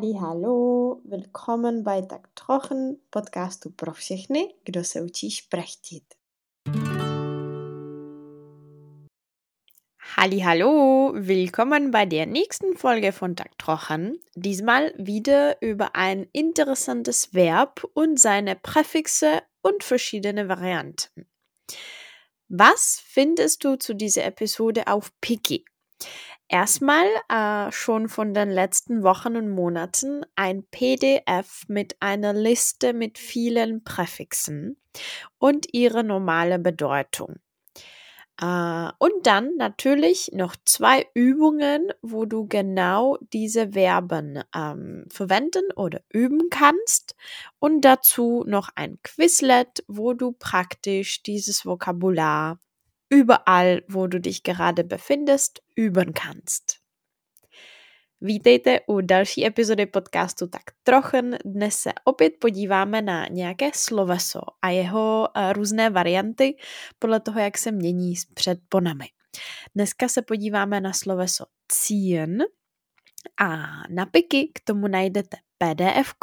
Halli, hallo, willkommen bei Tak Trochen, podcastu pro všechny, kdo se učí šprechtit. Halli, hallo, willkommen bei der nächsten Folge von Tak Trochen. Diesmal wieder über ein interessantes Verb und seine Präfixe und verschiedene Varianten. Was findest du zu dieser Episode auf Piki? Erstmal äh, schon von den letzten Wochen und Monaten ein PDF mit einer Liste mit vielen Präfixen und ihre normale Bedeutung. Äh, und dann natürlich noch zwei Übungen, wo du genau diese Verben ähm, verwenden oder üben kannst. Und dazu noch ein Quizlet, wo du praktisch dieses Vokabular überall, wo du dich gerade befindest, üben kannst. Vítejte u další epizody podcastu Tak trochen. Dnes se opět podíváme na nějaké sloveso a jeho uh, různé varianty podle toho, jak se mění s předponami. Dneska se podíváme na sloveso ziehen a na piky k tomu najdete PDF,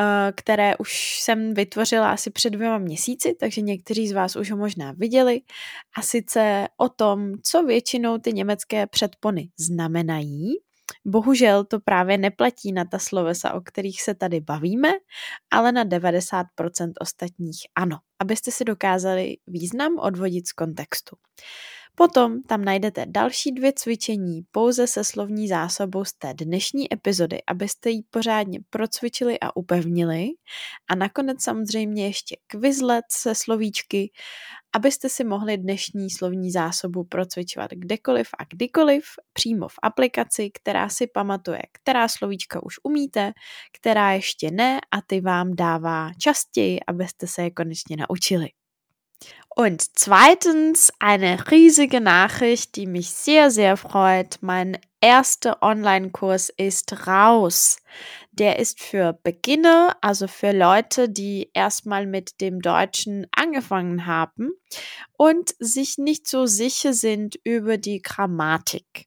eh, které už jsem vytvořila asi před dvěma měsíci, takže někteří z vás už ho možná viděli. A sice o tom, co většinou ty německé předpony znamenají Bohužel to právě neplatí na ta slovesa, o kterých se tady bavíme, ale na 90% ostatních ano, abyste si dokázali význam odvodit z kontextu. Potom tam najdete další dvě cvičení pouze se slovní zásobou z té dnešní epizody, abyste ji pořádně procvičili a upevnili. A nakonec samozřejmě ještě quizlet se slovíčky, abyste si mohli dnešní slovní zásobu procvičovat kdekoliv a kdykoliv, přímo v aplikaci, která si pamatuje, která slovíčka už umíte, která ještě ne a ty vám dává častěji, abyste se je konečně naučili. Und zweitens eine riesige Nachricht, die mich sehr, sehr freut. Mein erster Online-Kurs ist raus. Der ist für Beginner, also für Leute, die erstmal mit dem Deutschen angefangen haben und sich nicht so sicher sind über die Grammatik.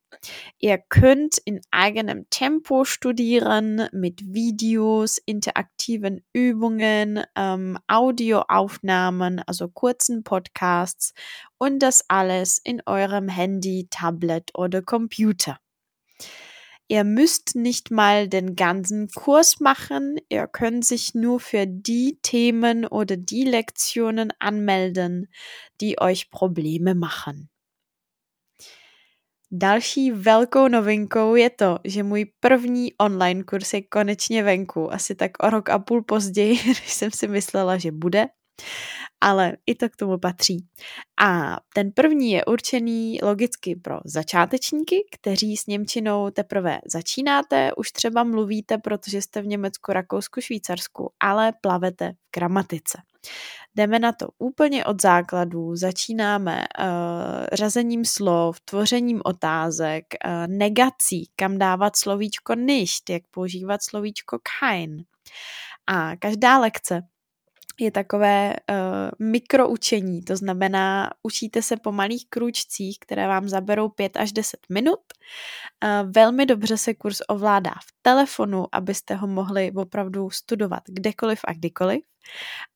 Ihr könnt in eigenem Tempo studieren mit Videos, interaktiven Übungen, ähm, Audioaufnahmen, also kurzen Podcasts und das alles in eurem Handy, Tablet oder Computer. Ihr müsst nicht mal den ganzen Kurs machen, ihr könnt sich nur für die Themen oder die Lektionen anmelden, die euch Probleme machen. Další velkou novinkou je to, že můj první online kurz je konečně venku, asi tak o rok a půl později, než jsem si myslela, že bude ale i to k tomu patří. A ten první je určený logicky pro začátečníky, kteří s Němčinou teprve začínáte, už třeba mluvíte, protože jste v Německu, Rakousku, Švýcarsku, ale plavete v gramatice. Jdeme na to úplně od základů, začínáme uh, řazením slov, tvořením otázek, uh, negací, kam dávat slovíčko nicht, jak používat slovíčko kein. A každá lekce je takové uh, mikroučení, to znamená, učíte se po malých krůčcích, které vám zaberou 5 až 10 minut. Uh, velmi dobře se kurz ovládá v telefonu, abyste ho mohli opravdu studovat kdekoliv a kdykoliv.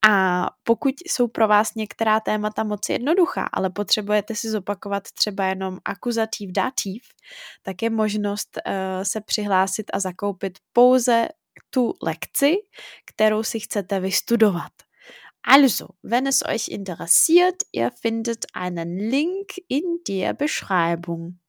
A pokud jsou pro vás některá témata moc jednoduchá, ale potřebujete si zopakovat třeba jenom akuzativ, dativ, tak je možnost uh, se přihlásit a zakoupit pouze tu lekci, kterou si chcete vystudovat. Also, wenn es euch interessiert, ihr findet einen Link in der Beschreibung.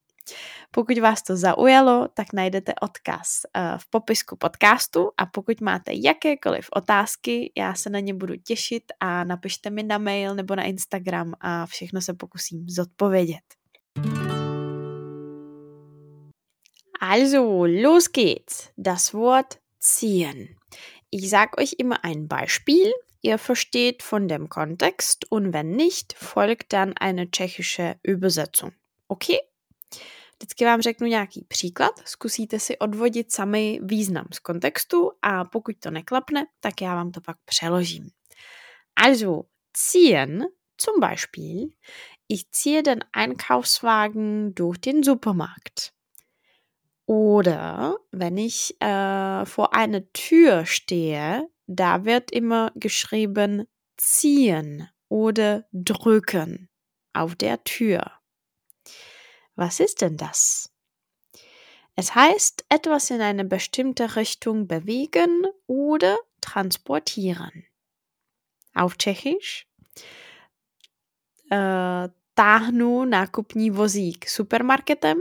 Pokud vás to zaujalo, tak najdete odkaz eh, v popisku podcastu a pokud máte jakékoliv otázky, já se na ně budu těšit a napište mi na mail nebo na Instagram a všechno se pokusím zodpovědět. Also, los geht's. Das Wort ziehen. Ich sag euch immer ein Beispiel ihr versteht von dem Kontext und wenn nicht, folgt dann eine tschechische Übersetzung. Okay? Vždycky vám řeknu nějaký příklad, zkusíte si odvodit sami význam z kontextu a pokud to neklapne, tak já vám to pak přeložím. Also, ziehen, zum Beispiel, ich ziehe den Einkaufswagen durch den Supermarkt. Oder wenn ich äh, vor einer Tür stehe, da wird immer geschrieben ziehen oder drücken auf der Tür. Was ist denn das? Es heißt etwas in eine bestimmte Richtung bewegen oder transportieren. Auf Tschechisch uh, táhnu nákupní vozík supermarketem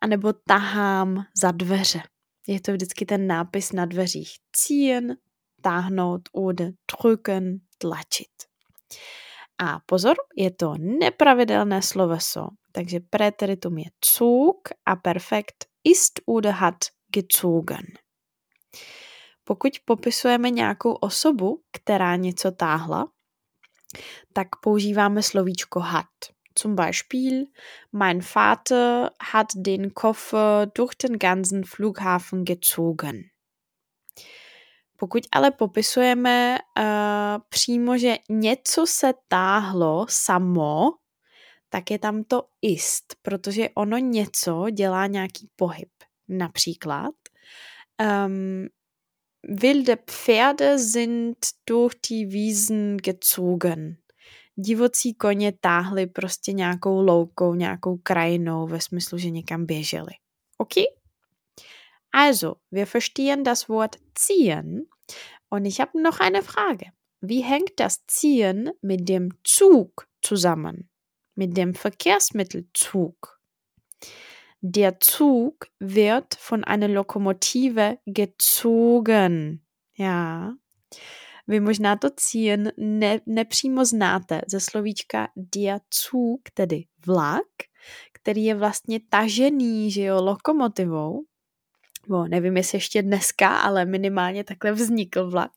anebo tahám za dveře. Je to vždycky ten nápis na dveřích. Ziehen, táhnout oder drücken, tlačit. A pozor, je to nepravidelné sloveso, takže preteritum je Zug a perfekt ist oder hat gezogen. Pokud popisujeme nějakou osobu, která něco táhla, tak používáme slovíčko hat. Zum Beispiel, mein Vater hat den Koffer durch den ganzen Flughafen gezogen. Pokud ale popisujeme uh, přímo, že něco se táhlo samo, tak je tam to ist, protože ono něco dělá nějaký pohyb. Například, um, wilde Pferde sind durch die Wiesen gezogen. Divocí koně táhly prostě nějakou loukou, nějakou krajinou ve smyslu, že někam běželi. Okay? Also, wir verstehen das Wort ziehen und ich habe noch eine Frage. Wie hängt das Ziehen mit dem Zug zusammen? Mit dem Verkehrsmittel Zug? Der Zug wird von einer Lokomotive gezogen. Ja. Vy možná to cín ne, nepřímo znáte ze slovíčka der Zug, tedy vlak, který je vlastně tažený, že jo, lokomotivou. Bo nevím, jestli ještě dneska, ale minimálně takhle vznikl vlak.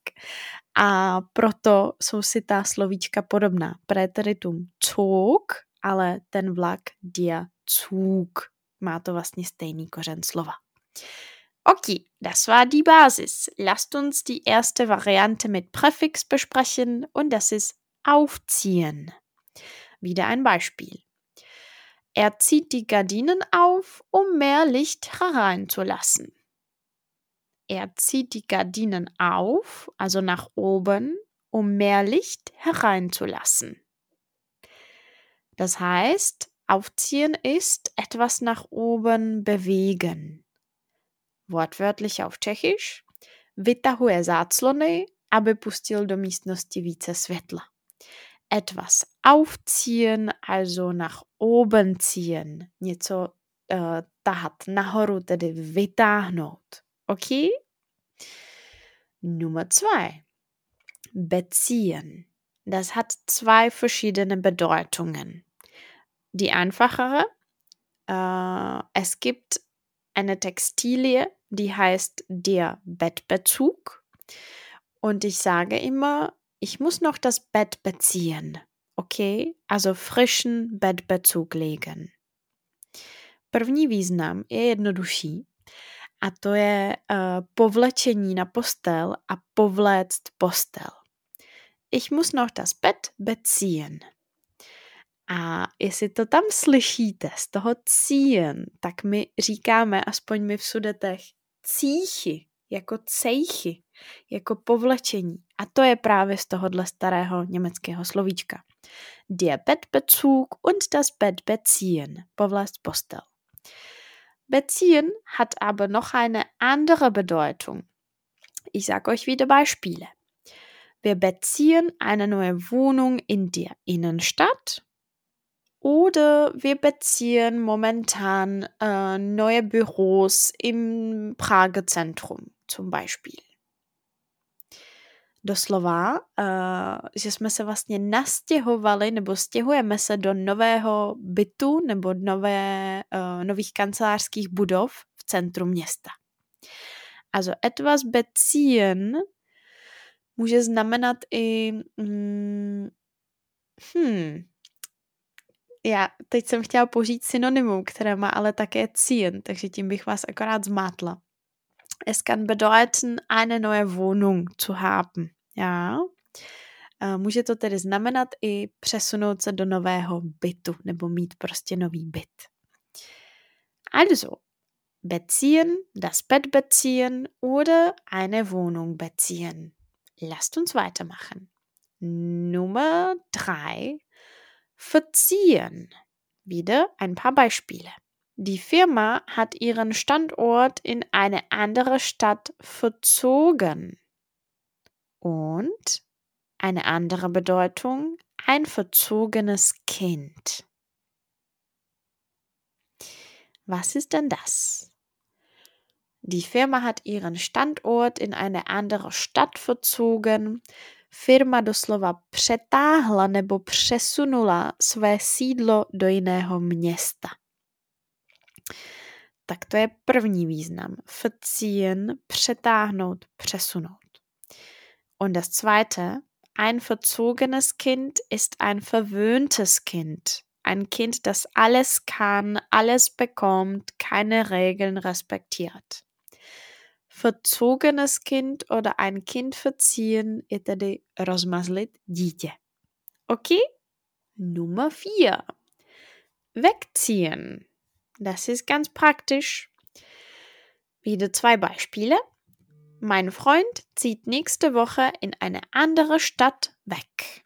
A proto jsou si ta slovíčka podobná. Preteritum Zug, ale ten vlak der Zug. Má to vlastně stejný kořen slova. Okay, das war die Basis. Lasst uns die erste Variante mit Präfix besprechen und das ist aufziehen. Wieder ein Beispiel. Er zieht die Gardinen auf, um mehr Licht hereinzulassen. Er zieht die Gardinen auf, also nach oben, um mehr Licht hereinzulassen. Das heißt, aufziehen ist etwas nach oben bewegen. Wortwörtlich auf Tschechisch. Vytahuje záclony, aby pustil do místnosti více světla. Etwas aufziehen, also nach oben ziehen. Něco uh, tahat nahoru, tedy vytáhnout. Okay? Nummer zwei. Beziehen. Das hat zwei verschiedene Bedeutungen. Die einfachere, äh, es gibt eine Textilie, die heißt der Bettbezug. Und ich sage immer, ich muss noch das Bett beziehen. Okay? Also frischen Bettbezug legen. První význam je jednodušší a to je uh, povlečení na postel a povléct postel. Ich muss noch das Bett beziehen. A jestli to tam slyšíte z toho cíjen, tak my říkáme, aspoň my v sudetech, cíchy, jako cejchy, jako povlečení. A to je právě z tohohle starého německého slovíčka. Der Bettbezug und das Bett beziehen, povlézt postel. Beziehen hat aber noch eine andere Bedeutung. Ich sage euch wieder Beispiele. Wir beziehen eine neue Wohnung in der Innenstadt oder wir beziehen momentan äh, neue Büros im Prager Zentrum zum Beispiel. Doslova, uh, že jsme se vlastně nastěhovali nebo stěhujeme se do nového bytu nebo nové, uh, nových kancelářských budov v centru města. Also etwas beziehen může znamenat i mm, hmm, já teď jsem chtěla použít synonymum, které má ale také ziehen, takže tím bych vás akorát zmátla. Es kann bedeuten, eine neue Wohnung zu haben. Ja. Může to tedy znamenat i přesunout se do nového bytu nebo mít prostě nový byt. Also, beziehen, das Bett beziehen oder eine Wohnung beziehen. Lasst uns weitermachen. Nummer drei, verziehen. Wieder ein paar Beispiele. Die Firma hat ihren Standort in eine andere Stadt verzogen. Und eine andere Bedeutung, ein verzogenes Kind. Was ist denn das? Die Firma hat ihren Standort in eine andere Stadt verzogen. Firma doslova přetáhla nebo přesunula své sídlo do jiného města. Tak to je první význam. Verziehen, přetáhnout, přesunout. Und das zweite, ein verzogenes Kind ist ein verwöhntes Kind. Ein Kind, das alles kann, alles bekommt, keine Regeln respektiert. Verzogenes Kind oder ein Kind verziehen je tedy rozmazlit dítě. Okay? Nummer 4. Wegziehen. Das ist ganz praktisch. Wieder zwei Beispiele. Mein Freund zieht nächste Woche in eine andere Stadt weg.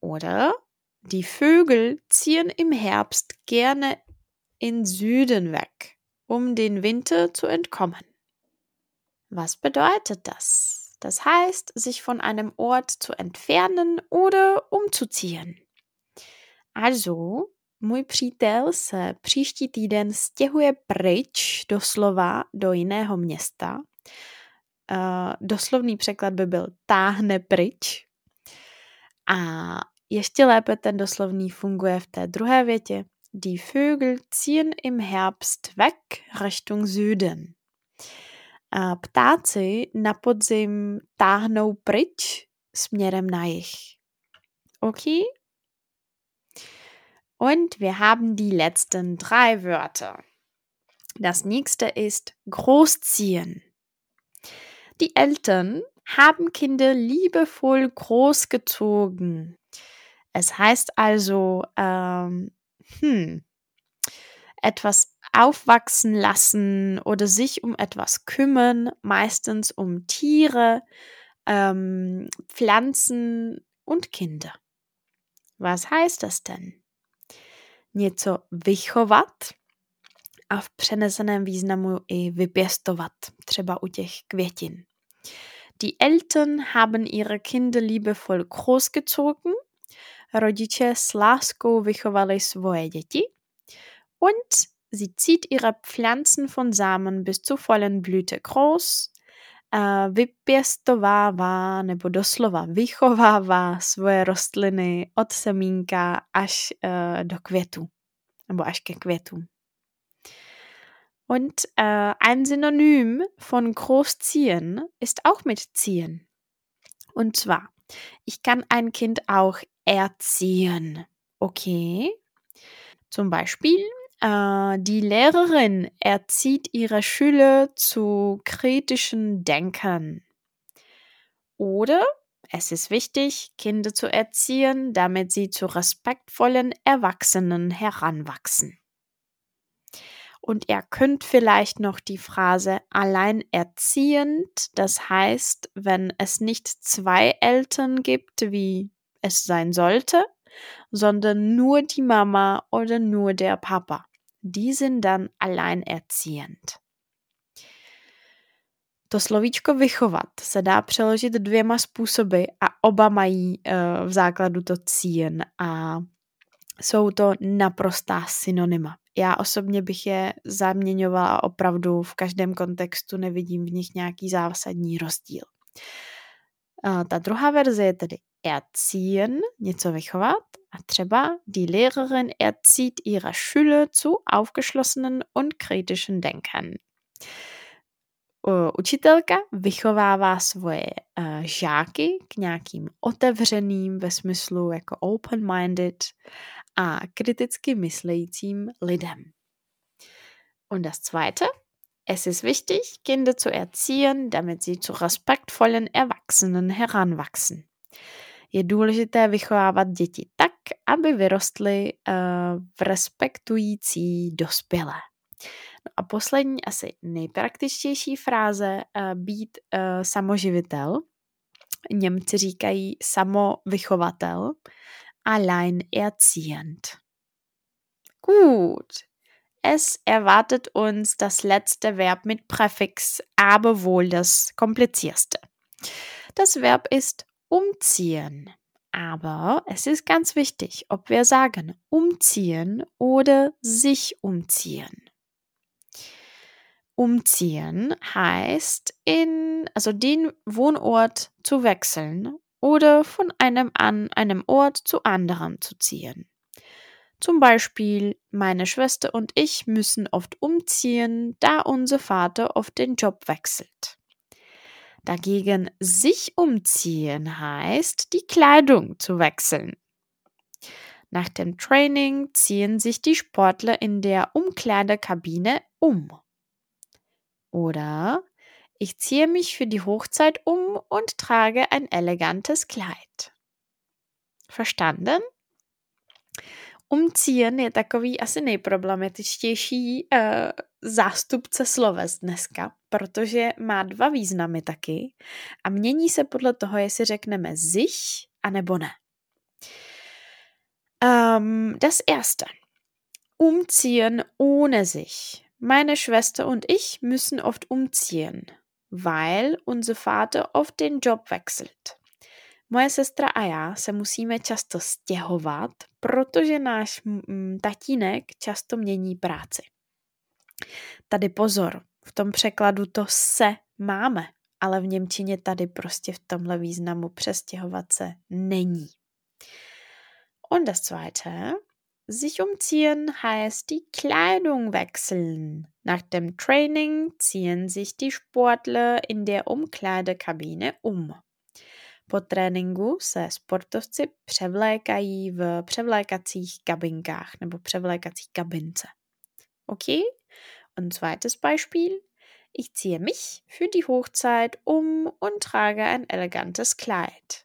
Oder die Vögel ziehen im Herbst gerne in Süden weg, um den Winter zu entkommen. Was bedeutet das? Das heißt, sich von einem Ort zu entfernen oder umzuziehen. Also, můj přítel se příští týden stěhuje pryč doslova do jiného města. Uh, doslovný překlad by byl táhne pryč. A ještě lépe ten doslovný funguje v té druhé větě. Die Vögel ziehen im Herbst weg Richtung Süden. A ptáci na podzim táhnou pryč směrem na jich. Okay? Und wir haben die letzten drei Wörter. Das nächste ist großziehen. Die Eltern haben Kinder liebevoll großgezogen. Es heißt also, ähm, hm, etwas aufwachsen lassen oder sich um etwas kümmern, meistens um Tiere, ähm, Pflanzen und Kinder. Was heißt das denn? Něco vychovat a v přeneseném významu i vypěstovat, třeba u těch květin. Die Eltern haben ihre Kinder liebevoll großgezogen. Rodiče s láskou vychovali svoje děti. Und sie zieht ihre Pflanzen von Samen bis zur vollen Blüte groß, vypěstovává nebo doslova vychovává svoje rostliny od semínka až uh, do květu nebo až ke květu. Und uh, ein Synonym von großziehen ist auch mit ziehen. Und zwar, ich kann ein Kind auch erziehen. Okay. Zum Beispiel, äh, die Lehrerin erzieht ihre Schüler zu kritischen Denken. Oder es ist wichtig, Kinder zu erziehen, damit sie zu respektvollen Erwachsenen heranwachsen. Und ihr könnt vielleicht noch die Phrase alleinerziehend, das heißt, wenn es nicht zwei Eltern gibt, wie es sein sollte, sondern nur die Mama oder nur der Papa. Die sind dann alleinerziehend. To slovíčko vychovat se dá přeložit dvěma způsoby a oba mají uh, v základu to cín a jsou to naprostá synonyma. Já osobně bych je zaměňovala opravdu v každém kontextu nevidím v nich nějaký zásadní rozdíl. Uh, ta druhá verze je tedy erziehen, něco vychovat. A třeba die Lehrerin erzieht ihre Schüler zu aufgeschlossenen und kritischen Denkern. Učitelka vychovává svoje uh, žáky k nějakým otevřeným ve smyslu jako open-minded a kriticky myslejícím lidem. Und das zweite, es ist wichtig, Kinder zu erziehen, damit sie zu respektvollen Erwachsenen heranwachsen je důležité vychovávat děti tak, aby vyrostly uh, v respektující dospělé. No a poslední, asi nejpraktičtější fráze uh, být uh, samoživitel. Němci říkají samovychovatel. Alleinerziehend. Gut. Es erwartet uns das letzte Verb mit Präfix, aber wohl das komplizierste. Das Verb ist umziehen. Aber es ist ganz wichtig, ob wir sagen umziehen oder sich umziehen. Umziehen heißt in, also den Wohnort zu wechseln oder von einem an einem Ort zu anderem zu ziehen. Zum Beispiel, meine Schwester und ich müssen oft umziehen, da unser Vater oft den Job wechselt. Dagegen sich umziehen heißt, die Kleidung zu wechseln. Nach dem Training ziehen sich die Sportler in der Umkleidekabine um. Oder ich ziehe mich für die Hochzeit um und trage ein elegantes Kleid. Verstanden? Umcíjen je takový asi nejproblematičtější uh, zástupce sloves dneska, protože má dva významy taky a mění se podle toho, jestli řekneme sich a nebo ne. Um, das erste. Umziehen ohne sich. Meine Schwester und ich müssen oft umziehen, weil unser Vater oft den Job wechselt. Moje sestra a já se musíme často stěhovat, protože náš tatínek často mění práci. Tady pozor, v tom překladu to se máme, ale v Němčině tady prostě v tomhle významu přestěhovat se není. Und das zweite, sich umziehen heißt die Kleidung wechseln. Nach dem Training ziehen sich die Sportler in der Umkleidekabine um. Po tréninku se sportovci převlékají v převlékacích kabinkách nebo převlékací kabince. Okay? Und zweites Beispiel. Ich ziehe mich für die Hochzeit um und trage ein elegantes Kleid.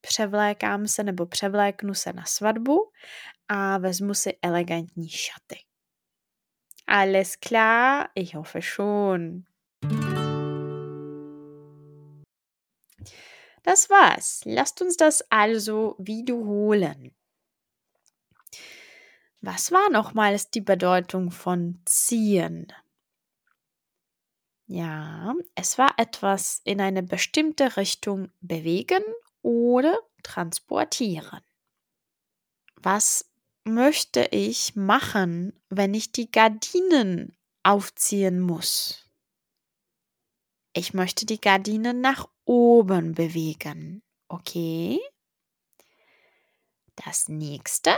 Převlékám se nebo převléknu se na svatbu a vezmu si elegantní šaty. Alles klar? Ich hoffe schon. Das war's. Lasst uns das also wiederholen. Was war nochmals die Bedeutung von ziehen? Ja, es war etwas in eine bestimmte Richtung bewegen oder transportieren. Was möchte ich machen, wenn ich die Gardinen aufziehen muss? Ich möchte die Gardinen nach oben bewegen. Okay. Das nächste.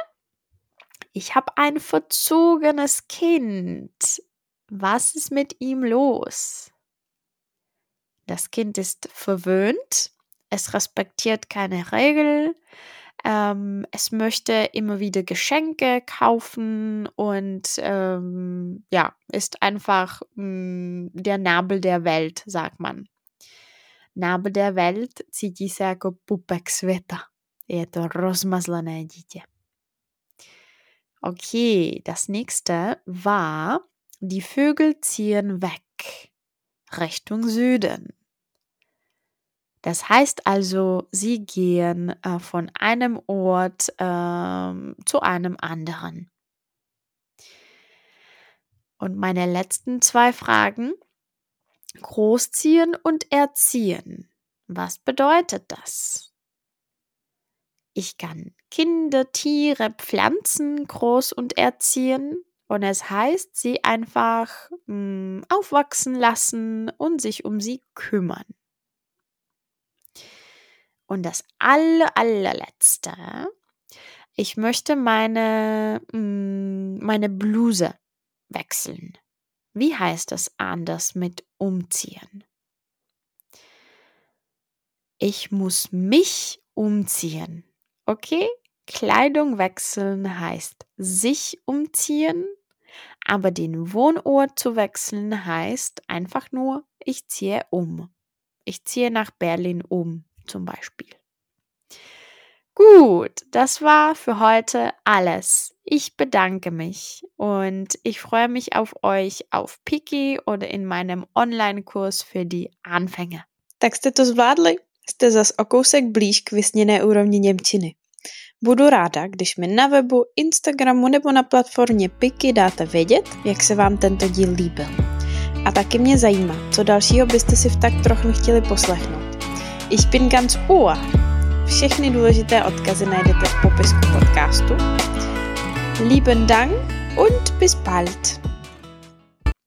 Ich habe ein verzogenes Kind. Was ist mit ihm los? Das Kind ist verwöhnt. Es respektiert keine Regel. Ähm, es möchte immer wieder Geschenke kaufen und ähm, ja, ist einfach mh, mm, der Nabel der Welt, sagt man. Náb der Welt cítí se jako pupek světa. Je to rozmazlené. Okay, das nächste war, die Vögel ziehen weg, Richtung Süden. Das heißt also, sie gehen äh, von einem Ort äh, zu einem anderen. Und meine letzten zwei Fragen Großziehen und erziehen. Was bedeutet das? Ich kann Kinder, Tiere, Pflanzen groß und erziehen und es heißt, sie einfach mh, hm, aufwachsen lassen und sich um sie kümmern. Und das aller, allerletzte, ich möchte meine, mh, hm, meine Bluse wechseln. Wie heißt es anders mit umziehen? Ich muss mich umziehen. Okay? Kleidung wechseln heißt sich umziehen, aber den Wohnort zu wechseln heißt einfach nur, ich ziehe um. Ich ziehe nach Berlin um, zum Beispiel. Gut, das war für heute alles. Ich bedanke mich und ich freue mich auf euch auf Piki oder in meinem Online-Kurs für die Anfänger. Tak jste to zvládli? Jste zas o kousek blíž k vysněné úrovni Němčiny. Budu ráda, když mi na webu, Instagramu nebo na platformě Piki dáte vědět, jak se vám tento díl líbil. A taky mě zajímá, co dalšího byste si v tak trochu chtěli poslechnout. Ich bin ganz ohr. Všechny důležité odkazy najdete v popisku podcastu. Lieben Dank und bis bald.